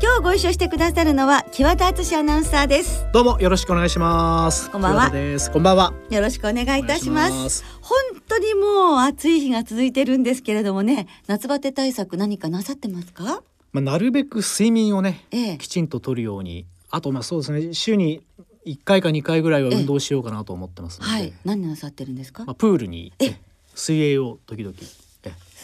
今日ご一緒してくださるのは木和田敦アナウンサーです。どうもよろしくお願いします。こんばんは。こんばんは。よろしくお願いいたします。本当にもう暑い日が続いてるんですけれどもね夏バテ対策何かなさってますか？まあなるべく睡眠をね、ええ。きちんと取るように、あとまあそうですね、週に一回か二回ぐらいは運動しようかなと思ってますので、はい。何なさってるんですか？まあプールにええ。水泳を時々。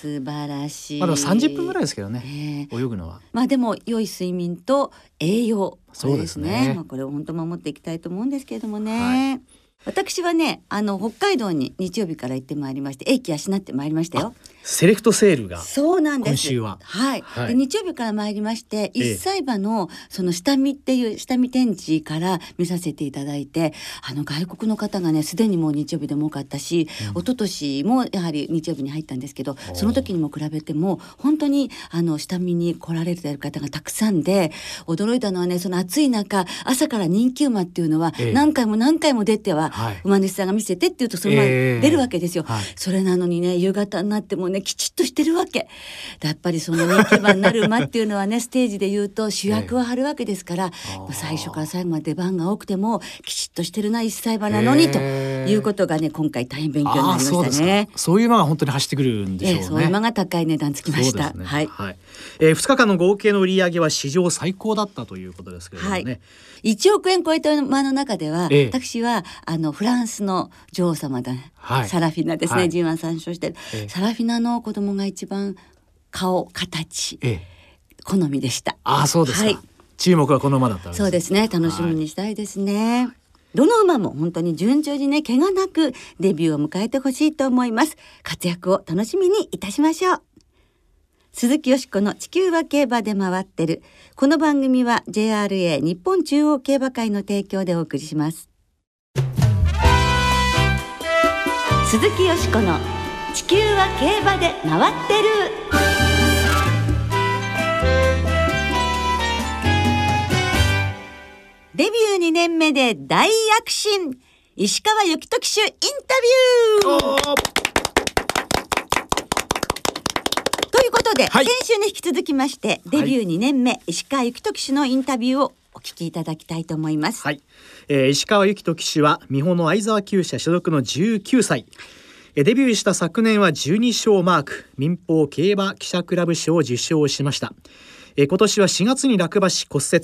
え素晴らしい。まあでも三十分ぐらいですけどね、ええ泳ぐのは。まあでも良い睡眠と栄養。そうですね。まあこれを本当守っていきたいと思うんですけれどもね。私はねあの北海道に日曜日から行ってまいりまして英気養ってまいりましたよ。セレクトセールが。そうなんです。今週ははい。はいで日曜日から参りまして、ええ一歳馬のその下見っていう下見展示から見させていただいて、あの外国の方がねすでにもう日曜日でも多かったし、一昨年もやはり日曜日に入ったんですけど、その時にも比べても本当にあの下見に来られてる方がたくさんで、驚いたのはねその暑い中朝から人気馬っていうのはええ何回も何回も出ては、はい馬主さんが見せてって言うとそのままええ出るわけですよ。はいそれなのにね夕方になってもねきちっとしてるわけでやっぱりその人気馬になる馬っていうのはね ステージで言うと主役を張るわけですから、あー最初から最後まで出番が多くてもきちっとしてるな一歳馬なのにということがね今回大変勉強になりましたねか。。そういうのが本当に走ってくるんでしょうね。ええそういう馬が高い値段つきました。ねはい。はい。えー、2日間の合計の売り上げは史上最高だったということですけれどもね。はい1億円超えた馬の中では、ええ私はあのフランスの女王様だ、はいサラフィナですね、はい G1 参照してる、ええサラフィナの子供が一番顔形ええ。好みでした。ああそうですか。はい注目はこの馬だったそうですね楽しみにしたいですね。どの馬も本当に順調にね怪我なくデビューを迎えてほしいと思います活躍を楽しみにいたしましょう鈴木よしこの地球は競馬で回ってるこの番組は JRA 日本中央競馬会の提供でお送りします鈴木よしこの地球は競馬で回ってる。デビュー2年目で大躍進。石川由紀人騎手インタビュー。ということで、はい。先週に引き続きましてデビュー2年目、石川由紀人騎手のインタビューをお聞きいただきたいと思います。はい、えー石川由紀人騎手は美穂の相沢厩舎所属の19歳。えーデビューした昨年は12勝マーク。民放競馬記者クラブ賞を受賞しました。えー今年は4月に落馬し骨折。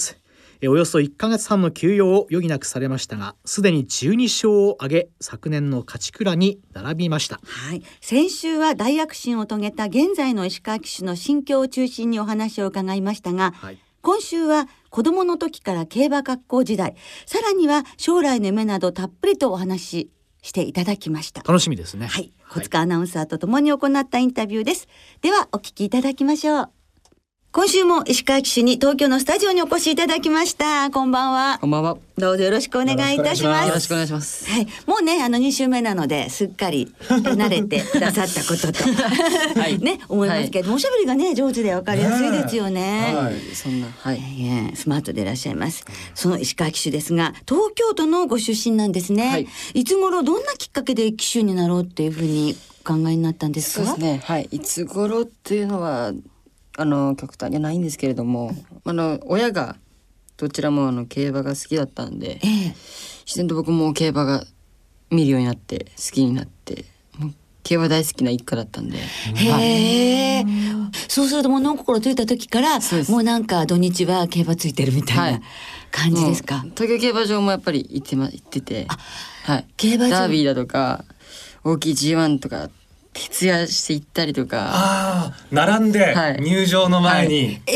えーおよそ1ヶ月半の休養を余儀なくされましたがすでに12勝を挙げ昨年の勝ち倉に並びました。はい、先週は大躍進を遂げた現在の石川騎手の心境を中心にお話を伺いましたが、はい。今週は子供の時から競馬学校時代。さらには将来の夢などたっぷりとお話ししていただきました。楽しみですねはい、小塚アナウンサーと共に行ったインタビューです。ではお聞きいただきましょう。今週も石川騎手に東京のスタジオにお越しいただきました。こんばんはこ。んばんは。どうぞよろしくお願いいたします。よろしくお願いします。はい、もうねあの2週目なのですっかり慣れてくださったことと、い ね思いますけど、おしゃべりがね上手でわかりやすいですよね。はい、そんな、はい。いえいえスマートでいらっしゃいます。その石川騎手ですが、東京都のご出身なんですね。はいい、つ頃どんなきっかけで騎手になろうっていうふうにお考えになったんですか？そうですね。はい。いつ頃っていうのは、あの、極端じゃないんですけれども、あの、親が、どちらもあの、競馬が好きだったんでえ、え自然と僕も競馬が見るようになって、好きになって、競馬大好きな一家だったんで、へえ。そうすると物心ついた時からもうなんか土日は競馬ついてるみたいはない感じですか？もう東京競馬場もやっぱり行ってま、行ってて、はい。競馬場ダービーだとか、大きい G1 とか、徹夜して行ったりとか、ああ並んではい。入場の前に、え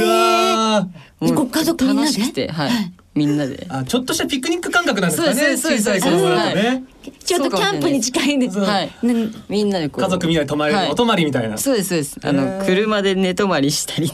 えうわー。ご家族みんなで？楽しくて、はい。みんなで。あちょっとしたピクニック感覚なんですかねそうですそうです小さい子供だとね、ちょっとキャンプに近いんです。はいねみんなでこう。家族みんなで泊まれる、はい。お泊まりみたいな。そうですそうです。あの車で寝泊まりしたり。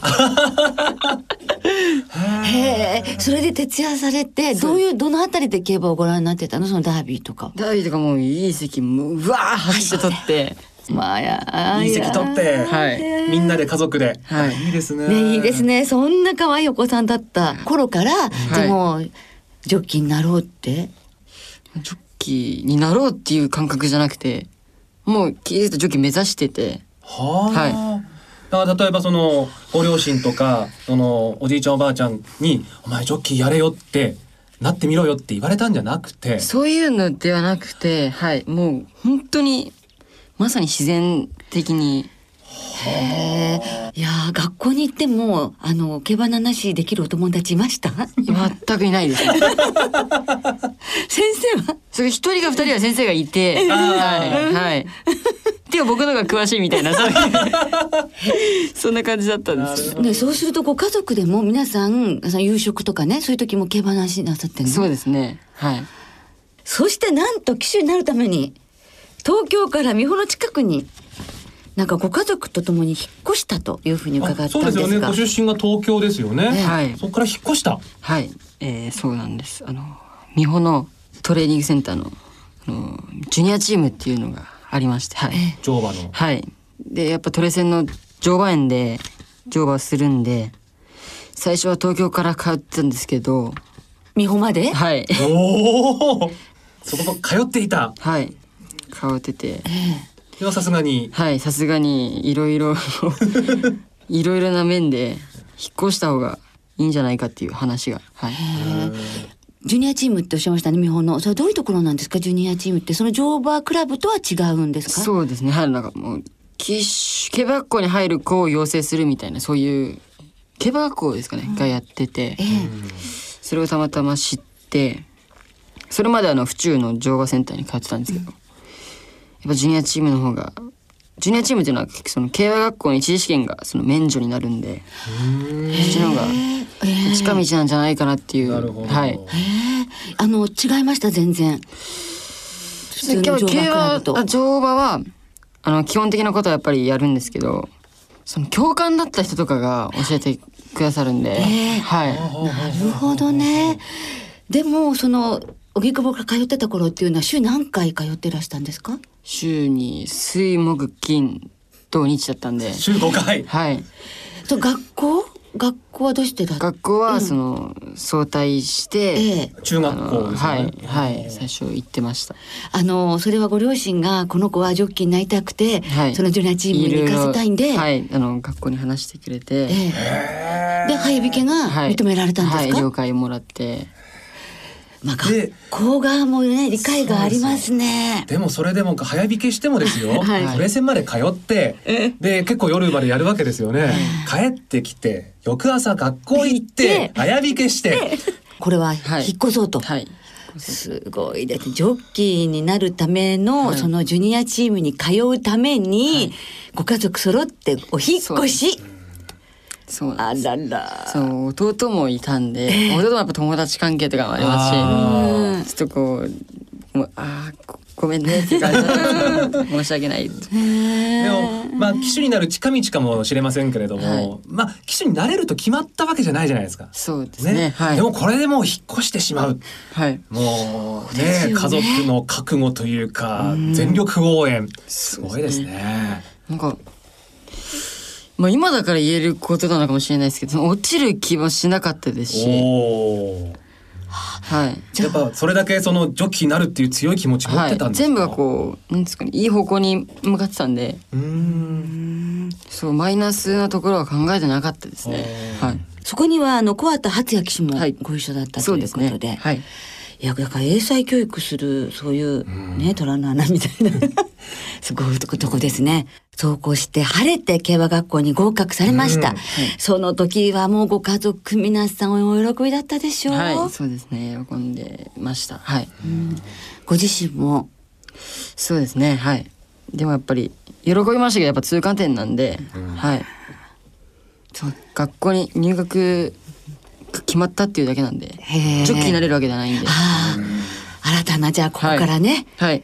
へえそれで徹夜されてどういうどのあたりで競馬をご覧になってたの？そのダービーとかダービーとかもういい席もううわー走って取ってまあやいい席取って、はい。みんなで家族で、はい。いいですね。ねいいですね。そんな可愛いお子さんだった頃から、でもジョッキーになろうって？ジョッキーになろうっていう感覚じゃなくてもう気づいたジョッキー目指してて。はあ、はだから例えばそのご両親とかそのおじいちゃんおばあちゃんに「お前ジョッキーやれよ」ってなってみろよって言われたんじゃなくて。そういうのではなくてはい。もう本当にまさに自然的に。へえいやー学校に行ってもあの競馬の話できるお友達いました？全くいないです。ね先生は？それ一人か二人は先生がいて。はい。はい。てか僕のが詳しいみたいなそんな感じだったんですよ。ね、そうするとご家族でも皆さん夕食とかねそういう時も競馬の話なさってるの？そうですね。はい。そしてなんと騎手になるために東京から美穂の近くになんかご家族と共に引っ越したというふうに伺ったんですが。あそうですよね。ご出身が東京ですよね、はい。そこから引っ越した。はい、えー、そうなんです。あの美穂のトレーニングセンターのあのジュニアチームっていうのがありまして、はい、乗馬の。はい。でやっぱトレセンの乗馬園で乗馬をするんで、最初は東京から通ってたんですけど、美穂まで、はい。おおそこ通っていた。はい通ってて、ではさすがに。はいさすがにいろいろ いろいろな面で引っ越した方がいいんじゃないかっていう話が、はい。ジュニアチームっておっしゃいましたね美穂の。それはどういうところなんですかジュニアチームって。その乗馬クラブとは違うんですか？そうですね。はい、なんかもう、騎手、競馬学校に入る子を養成するみたいな、そういう、競馬学校ですかね、がやってて、ええ。それをたまたま知って、それまであの、府中の乗馬センターに通ってたんですけど、やっぱジュニアチームの方が、ジュニアチームっていうのはその競馬学校の一次試験がその免除になるんで、そっちの方が近道なんじゃないかなっていう。はい。ええあの違いました？全然。普通の乗馬クラブと。あ乗馬はあの基本的なことはやっぱりやるんですけどその教官だった人とかが教えてくださるんで、ええはい。なるほどね。でもその荻窪から通ってた頃っていうのは週何回通ってらしたんですか？週に水木金土日だったんで。週5回。はい。と学校？学校はどうしてだ？学校はその早退して、ええ。中学校ですね。はいはい。最初行ってました。あのそれはご両親がこの子はジョッキーになりたくて、はい。そのジュニアチームに行かせたいんで、ろろはいあの学校に話してくれて、ええ。で早引けがはい。認められたんですか、はい了解もらってまあ、で学校側もね理解がありますね。でもそれでも早引けしてもですよ、はい。プレセンまで通って、で結構夜までやるわけですよね、帰ってきて翌朝学校行って早引けして。これははい。引っ越そうと。はい。すごいです。ジョッキーになるための、はい。そのジュニアチームに通うために、ご家族揃ってお引っ越し。そうあらら。そう弟もいたんで、弟もやっぱ友達関係とかもありますしあちょっとこうもうあーごごめんねって感じ申し訳ない。でもまあ騎手になる近道かもしれませんけれども、はい。まあ騎手になれると決まったわけじゃないじゃないですか。そうですね。はい。でもこれでもう引っ越してしまう。はい。もうねね。家族の覚悟というか全力応援。すごいですね。なんかまあ今だから言えることなのかもしれないですけど 落ちる気はしなかったですし。はい。やっぱそれだけそのジョッキーになるっていう強い気持ち持はいってたんですか？全部がこうなんですかねいい方向に向かってたんで。うーん。そうマイナスなところは考えてなかったですね。はい。そこには、あの、小畑初也騎手もはい。ご一緒だったというそうですことで。ね。はいいや、だから英才教育する、そういう、ね、虎の穴みたいな、すごいとことこですね。そうこうして、晴れて競馬学校に合格されました。その時はもうご家族皆さんお喜びだったでしょう、はい。そうですね喜んでました。はい。ご自身も？そうですねはい。でもやっぱり喜びましたけどやっぱ通過点なんで、はい。そう学校に入学決まったっていうだけなんでジョッキーになれるわけじゃないんで。ああ、新たな、じゃあここからね、はい。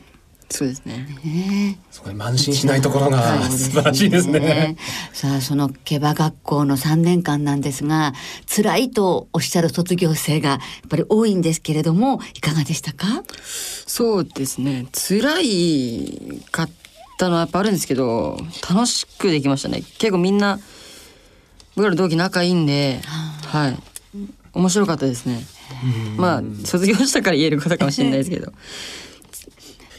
そうですね。ねそこに慢心しないところがはい。素晴らしいですね。さあその競馬学校の3年間なんですが辛いとおっしゃる卒業生がやっぱり多いんですけれどもいかがでしたか？そうですね。辛いかったのはやっぱあるんですけど楽しくできましたね。結構みんな僕ら同期仲いいんではい面白かったですね。まあ卒業したから言えることかもしれないですけど。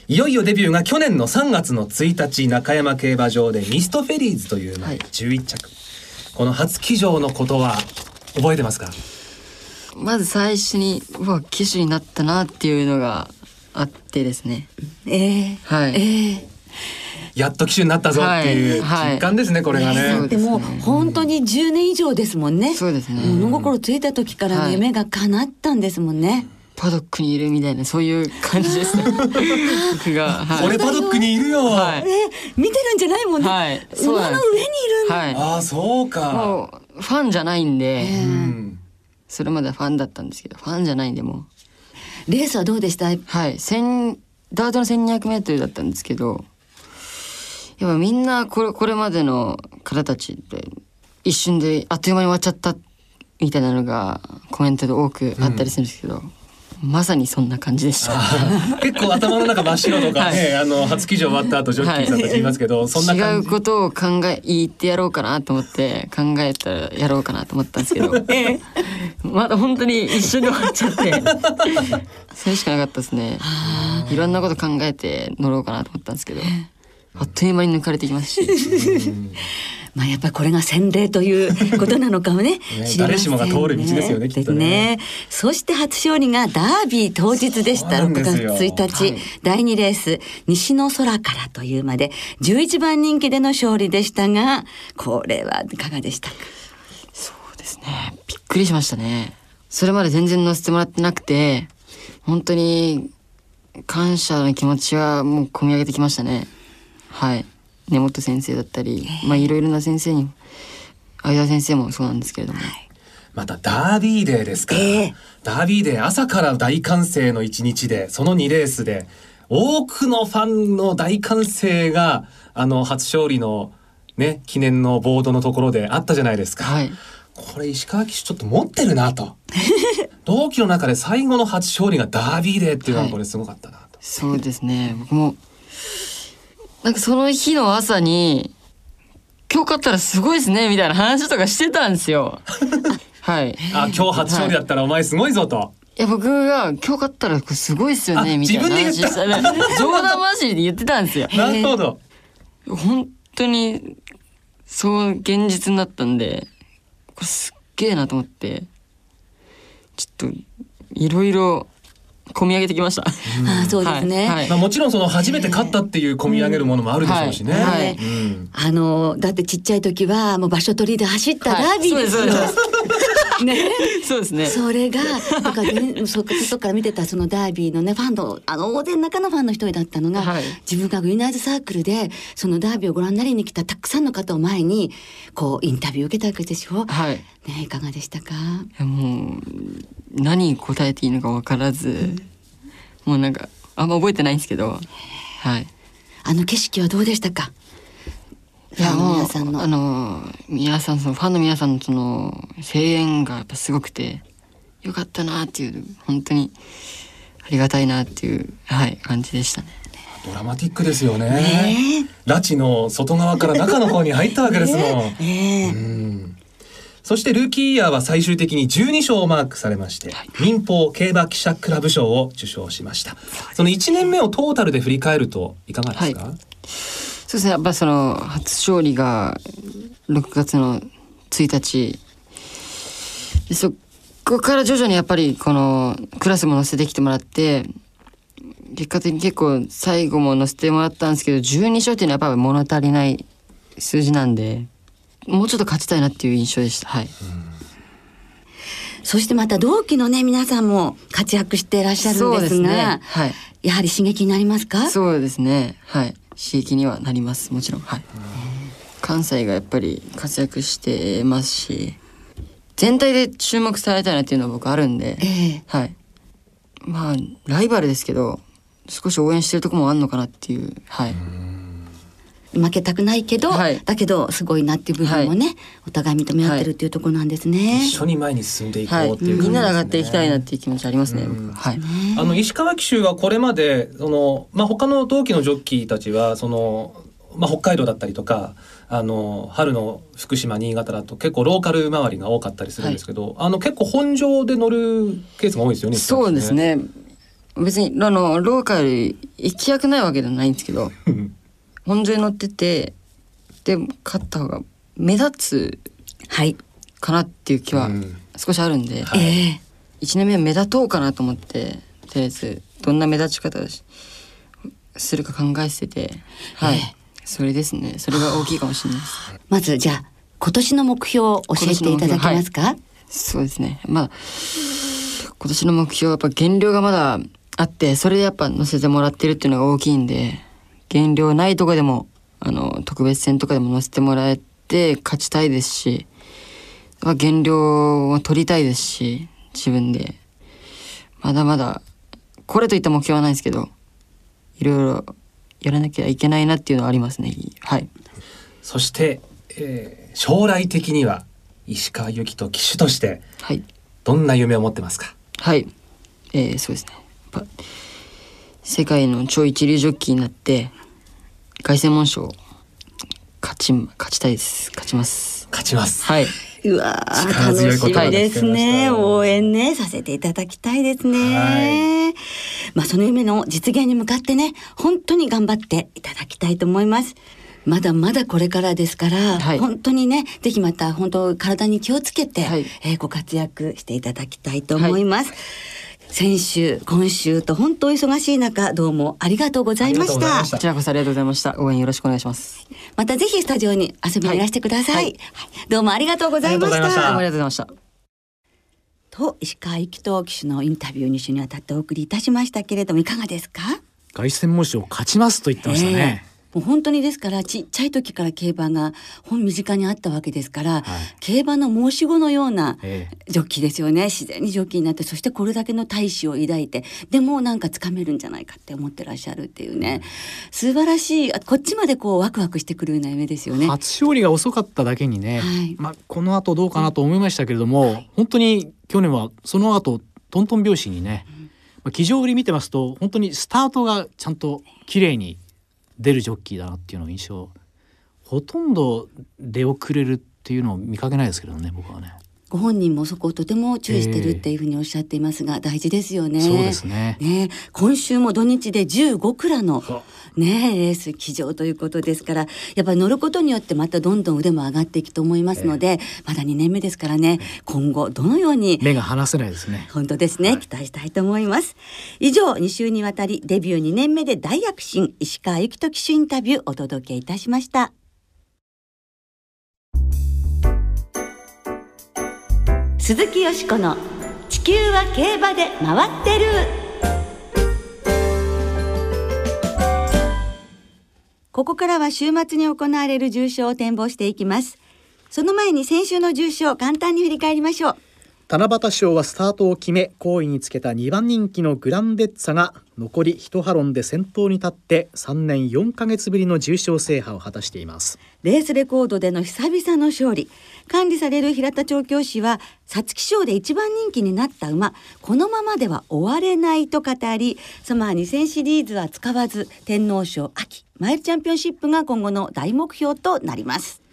いよいよデビューが去年の3月の1日中山競馬場でミストフェリーズという馬ではい。11着、この初騎乗のことは覚えてますか？まず最初にうわ騎手になったなっていうのがあってですね。ええはい。ええやっと騎手になったぞっていうはい。実感ですね、これがね。でも本当に10年以上ですもんね。そうですね。物心ついた時から夢が叶ったんですもんね、パドックにいるみたいなそういう感じですね。僕が。はい。俺パドックにいるよ。はい。え見てるんじゃないもんね、はい。馬の上にいるんだ、はい。ああそうか。もうファンじゃないんで、うんそれまではファンだったんですけどファンじゃないんでもう。レースはどうでした？はい。千ダートの 1200m だったんですけどやっぱみんなこれこれまでの方たちって一瞬であっという間に終わっちゃったみたいなのがコメントで多くあったりするんですけど、まさにそんな感じでした。結構頭の中真っ白とか。ね、はい。あの初騎乗終わった後ジョッキーさんたち言いますけど、そんな違う。ことを考え言ってやろうかなと思って考えたらやろうかなと思ったんですけど。まだ本当に一緒に終わっちゃって。それしかなかったですね。いろんなこと考えて乗ろうかなと思ったんですけどあっという間に抜かれてきますし。まあやっぱりこれが洗礼ということなのかもね。ね知りません誰しもが通る道ですよねきっとね。そして初勝利がダービー当日でした。そうなん6月ですよ。1日、はい。第2レース。西の空からというまで。11番人気での勝利でしたがこれはいかがでしたか？そうですね。びっくりしましたね。それまで全然乗せてもらってなくて本当に感謝の気持ちはもう込み上げてきましたねはい。根本先生だったりまあいろいろな先生に相田先生もそうなんですけれども、またダービーデーですから、ええ。ダービーデー朝から大歓声の一日でその2レースで多くのファンの大歓声があの初勝利のね記念のボードのところであったじゃないですか。はい。これ石川騎手ちょっと持ってるなと。同期の中で最後の初勝利がダービーデーっていうのははい。これすごかったなと、そうですね。僕もなんかその日の朝に今日勝ったらすごいですねみたいな話とかしてたんですよ。はい。あ今日初勝利だったらお前すごいぞと、いや僕が今日勝ったらこれすごいっすよあねみたいな話した。ら冗談交じりで言ってたんですよ。なるほど。本当にそう現実になったんでこれすっげえなと思ってちょっといろいろ込み上げてきました。ああそうですね、はい。はい。まあ、もちろんその初めて勝ったっていう込み上げるものもあるでしょうしね。あのだってちっちゃい時はもう場所取りで走ったダービーですよ、ね そうですね。それがなんかねそ外から見てたそのダービーのねファンのあの大勢の中のファンの一人だったのが、はい自分がウィナーズサークルでそのダービーをご覧になりに来たたくさんの方を前にこうインタビューを受けたわけでしょ。はい。ねいかがでしたか？いやもう何答えていいのか分からず、もうなんかあんま覚えてないんですけど、はい。あの景色はどうでしたか？いやファンのもう皆さんの。あの皆さんそのファンの皆さんのその声援がやっぱすごくてよかったなっていう本当にありがたいなっていうはい感じでしたね。ドラマティックですよね。ね。拉致の外側から中の方に入ったわけですもん。え えうん。そしてルーキーイヤーは最終的に12勝をマークされまして、民放競馬記者クラブ賞を受賞しました。その1年目をトータルで振り返るといかがですか、はいそうですね。やっぱその初勝利が6月の1日。でそこから徐々にやっぱりこのクラスも乗せてきてもらって結果的に結構最後も乗せてもらったんですけど12勝っていうのはやっぱり物足りない数字なんでもうちょっと勝ちたいなっていう印象でした。はい。そしてまた同期のね皆さんも活躍していらっしゃるんですが、ね。はい。やはり刺激になりますか？そうですね。はい刺激にはなります。もちろん。はい。関西がやっぱり活躍してますし全体で注目されたいなっていうのは僕あるんでええ。はい。まあライバルですけど少し応援してるところもあるのかなっていう。はい負けたくないけど、はい。だけどすごいなっていう部分もね、お互い認め合ってるっていうところなんですね。一緒に前に進んでいこはいうっていう感じですね、みんなで上がっていきたいなっていう気持ちありますね僕。ははいあの石川騎手はこれまでその、まあ、他の同期のジョッキーたちはその、まあ、北海道だったりとかあの春の福島新潟だと結構ローカル周りが多かったりするんですけど、あの結構本場で乗るケースが多いですよね。そうです。ね。別にあのローカル行きたくないわけではないんですけど 本所に乗っててで勝った方が目立つはい。かなっていう気はうん。少しあるんで、はい。ええ1年目は目立とうかなと思ってとりあえずどんな目立ち方をしするか考えててはい、それですね。それが大きいかもしれないです。まずじゃあ今年の目標を教えていただけますか？そうですね。まあ今年の目標はやっぱ減量がまだあってそれでやっぱ乗せてもらってるっていうのが大きいんで減量ないとこでもあの特別戦とかでも乗せてもらえて勝ちたいですし、まあ、減量を取りたいですし自分で。まだまだこれといった目標はないですけどいろいろやらなきゃいけないなっていうのはありますね。はい。そして、えー将来的には石川由紀と騎手としてはい。どんな夢を持ってますか？はい、えー、そうですね。世界の超一流ジョッキーになって凱旋門賞勝ち勝ちたいです。勝ちます。勝ちます。はい。うわー力強い楽し言葉がみですね。応援ねさせていただきたいですね。まあその夢の実現に向かってね本当に頑張っていただきたいと思います。まだまだこれからですから、はい本当にねぜひまた本当体に気をつけて、はいえーご活躍していただきたいと思います。先週今週と本当忙しい中どうもありがとうございました。こちらこそありがとうございました。応援よろしくお願いします。またぜひスタジオに遊びにいらしてください。はいはいどうもありがとうございましたたどうもありがとうございました。と石川幸人騎手のインタビューに週にわたってお送りいたしましたけれどもいかがですか？凱旋門賞勝ちますと言ってましたね。ええもう本当にですからちっちゃい時から競馬が本身近にあったわけですから、競馬の申し子のようなええ。ジョッキーですよね。自然にジョッキーになってそしてこれだけの大志を抱いてでもなんかつかめるんじゃないかって思ってらっしゃるっていうね。素晴らしい。あこっちまでこうワクワクしてくるような夢ですよね。初勝利が遅かっただけにね、はい。まあ、この後どうかなと思いましたけれども、本当に去年はその後トントン拍子にね、まあ、騎乗売り見てますと本当にスタートがちゃんと綺麗に出るジョッキーだなっていうの印象ほとんど出遅れるっていうのを見かけないですけどね僕はね。ご本人もそこをとても注意してるっていうふうにおっしゃっていますが、大事ですよね。そうですね。ね。今週も土日で15クラのねレース騎乗ということですからやっぱり乗ることによってまたどんどん腕も上がっていくと思いますので、まだ2年目ですからね今後どのように目が離せないですね。本当ですね、期待したいと思います。以上2週にわたりデビュー2年目で大躍進石川由紀人騎手インタビューお届けいたしました鈴木よしこの地球は競馬で回ってる。ここからは週末に行われる重賞を展望していきます。その前に先週の重賞簡単に振り返りましょう。七夕賞はスタートを決め好位につけた2番人気のグランデッツァが残り1ハロンで先頭に立って3年4ヶ月ぶりの重賞制覇を果たしています。レースレコードでの久々の勝利。管理される平田調教師は皐月賞で一番人気になった馬このままでは終われないと語りサマー2000シリーズは使わず天皇賞秋マイルチャンピオンシップが今後の大目標となります。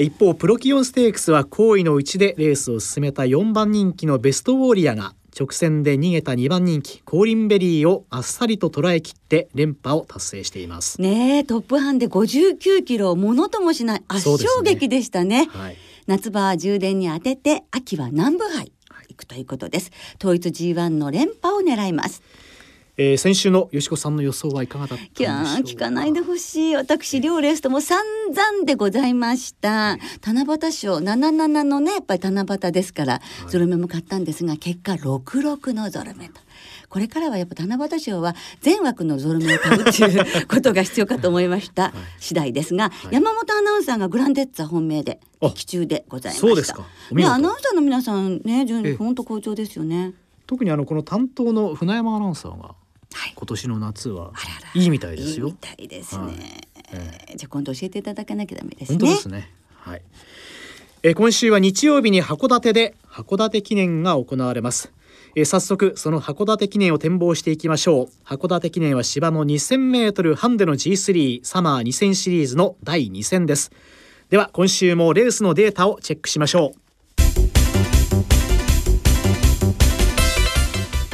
一方プロキオンステークスは好位のうちでレースを進めた4番人気のベストウォーリアが直線で逃げた2番人気コーリンベリーをあっさりと捉えきって連覇を達成しています、ねえトップハンで59キロをものともしない圧勝劇でしたね。はい、夏場は充電に当てて秋は南部杯。行くということです。統一 G1 の連覇を狙いますえー先週のよしこさんの予想はいかがだったんでいやしょうー聞かないでほしい。私両レースとも散々でございました。七夕賞77のねやっぱり七夕ですから、ゾロ目も買ったんですが結果66のゾロ目と。これからはやっぱ七夕賞は全枠のゾロ目を買うっていう ことが必要かと思いました。次第ですが、山本アナウンサーがグランデッツァ本命であ的中でございました。そうですか。ね事。アナウンサーの皆さんね順ええ。本当好調ですよね。特にあのこの担当の船山アナウンサーがはい。今年の夏はいいみたいですよ。いいみたいですね、はい。えーじゃあ今度教えていただかなきゃダメですね。本当ですね。はい。えー今週は日曜日に函館で函館記念が行われます。えー早速その函館記念を展望していきましょう。函館記念は芝の2000メートルハンデの G3 サマー2000シリーズの第2戦です。では今週もレースのデータをチェックしましょう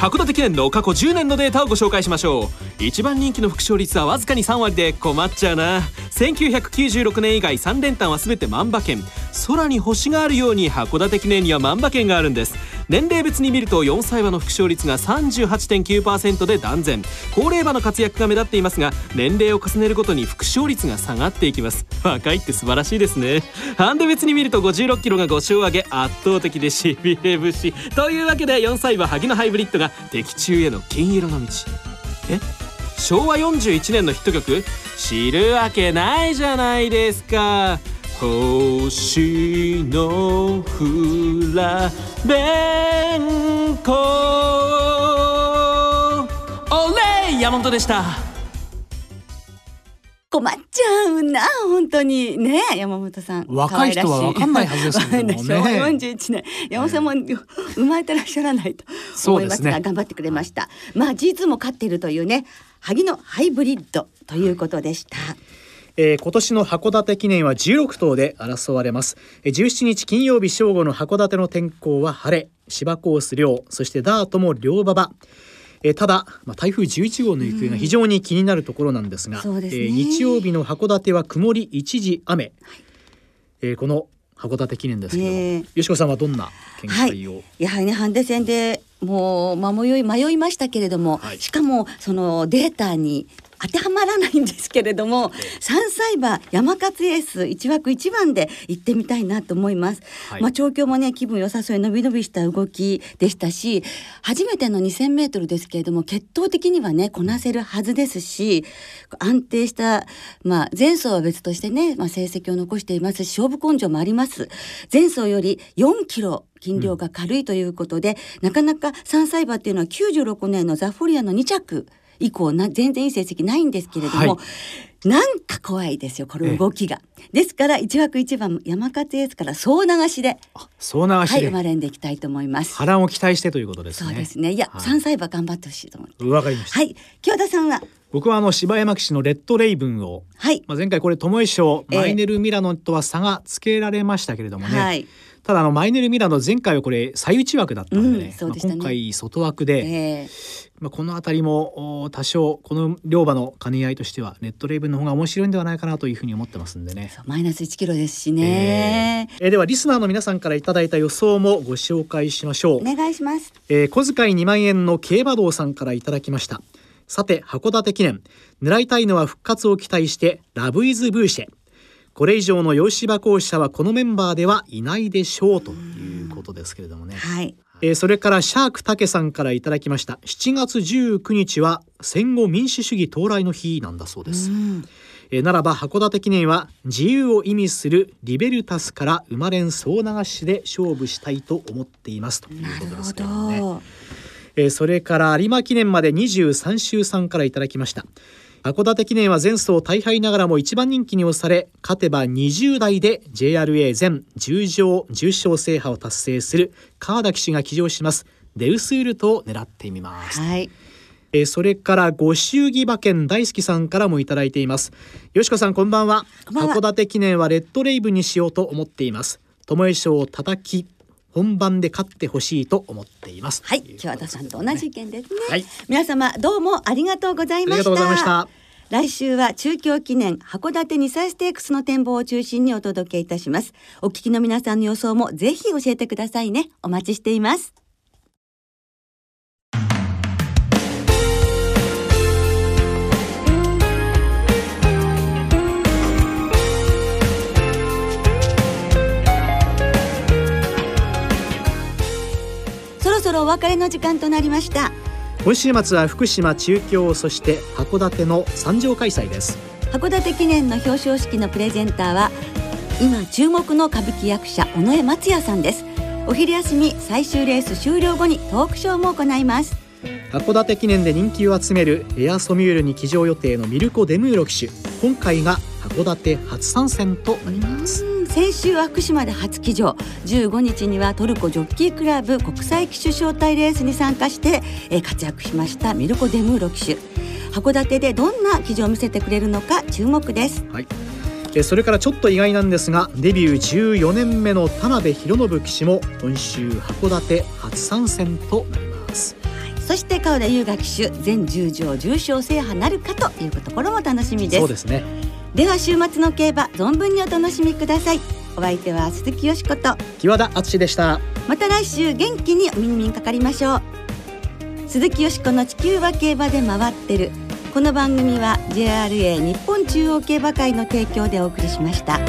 函館記念の過去10年のデータをご紹介しましょう。一番人気の副賞率はわずかに3割で困っちゃうな。1996年以外3連単は全て万馬券。空に星があるように函館記念には万馬券があるんです。年齢別に見ると4歳馬の副賞率が38.9%で断然。高齢馬の活躍が目立っていますが年齢を重ねるごとに副賞率が下がっていきます。若いって素晴らしいですね。ハンデ別に見ると56キロが5勝上げ圧倒的でしびれ節。というわけで4歳馬萩野ハイブリッドが的中への金色の道。え？昭和41年のヒット曲？知るわけないじゃないですか。星のフラメンコ。オレイ山本でした。困っちゃうな本当に。ね山本さん。若い人は分かんないはずですけどもね昭和41年山本さんも生まれてらっしゃらないと。思いますがね頑張ってくれました。まあ G2 も勝っているというね萩のハイブリッドということでしたえー今年の函館記念は16頭で争われます、えー17日金曜日正午の函館の天候は晴れ。芝コース両そしてダートも両馬場。えーただ、まあ、台風11号の行方が非常に気になるところなんですが、そうですね。えー日曜日の函館は曇り一時雨、えーこの函館記念ですけども、ええよしこさんはどんな見解を、やはりねハンデ戦でもう迷い迷いましたけれども、はい。しかもそのデータに当てはまらないんですけれども、三歳馬山勝エース一枠一番で行ってみたいなと思います。はいまあ調教もね気分良さそうに伸び伸びした動きでしたし、初めての2000メートルですけれども血統的にはねこなせるはずですし、安定したまあ前走は別としてねまあ成績を残していますし勝負根性もあります。前走より4キロ斤量が軽いということで、なかなか3歳馬っていうのは96年のザフォリアの2着以降な全然いい成績ないんですけれども、はなんか怖いですよこの動きが。ですから1枠1番山勝エースから総流しで、総流はい、しで生まれんでいきたいと思います。波乱を期待してということですね。そうですね。いや、はい。3歳馬頑張ってほしいと思って。わかりました、はい。京田さんは？僕はあの柴山騎士のレッドレイブンをはい、まあ、前回これ友井賞ええ。マイネル・ミラノとは差がつけられましたけれどもね、はいただあのマイネル・ミラノ前回はこれ最内枠だったんでね,、うんでね。まあ、今回外枠で、えーまあ、この辺りも多少この両馬の兼ね合いとしてはレッドレイブンの方が面白いんではないかなというふうに思ってますんでね。マイナス1キロですしね、えーではリスナーの皆さんからいただいた予想もご紹介しましょう。お願いします。えー小遣い2万円の競馬道さんからいただきました。さて函館記念。狙いたいのは復活を期待してラブイズブーシェ。これ以上の洋芝講師者はこのメンバーではいないでしょうということですけれどもね、はい。えーそれからシャークタケさんからいただきました。7月19日は戦後民主主義到来の日なんだそうです、うん。えーならば函館記念は自由を意味するリベルタスから生まれん総流しで勝負したいと思っていますということですけどもね。ど。えーそれから有馬記念まで23週さんからいただきました函館記念は前走大敗ながらも一番人気に押され勝てば20代で JRA 全10勝重賞制覇を達成する川田騎手が騎乗しますデウスールトを狙ってみます、はい。えーそれからご祝儀馬券大好きさんからもいただいています。よしこさんこんばんは。函館記念はレッドレイブンにしようと思っています。友江賞を叩き本番で勝ってほしいと思っていますはい、とう京田さんと同じ意見ですね。はい皆様どうもありがとうございました。ありがとうございました来週は中京記念函館2歳ステークスの展望を中心にお届けいたします。お聞きの皆さんの予想もぜひ教えてくださいね。お待ちしています。ろお別れの時間となりました。今週末は福島中京そして函館の三条開催です。函館記念の表彰式のプレゼンターは今注目の歌舞伎役者尾上松也さんです。お昼休み最終レース終了後にトークショーも行います。函館記念で人気を集めるエアソミュールに騎乗予定のミルコ・デムーロ騎手。今回が函館初参戦となります。うん先週は福島で初騎乗。15日にはトルコジョッキークラブ国際騎手招待レースに参加してえー活躍しましたミルコ・デムーロ騎手函館でどんな騎乗を見せてくれるのか注目です。はい。えそれからちょっと意外なんですがデビュー14年目の田辺博信騎手も今週函館初参戦となります。そして川田優雅騎手全10条重賞制覇なるかというところも楽しみです。そうですねでは週末の競馬存分にお楽しみください。お相手は鈴木よしこと。木和田敦でした。また来週元気にお耳にかかりましょう。鈴木よしこの地球は競馬で回ってる。この番組は JRA 日本中央競馬会の提供でお送りしました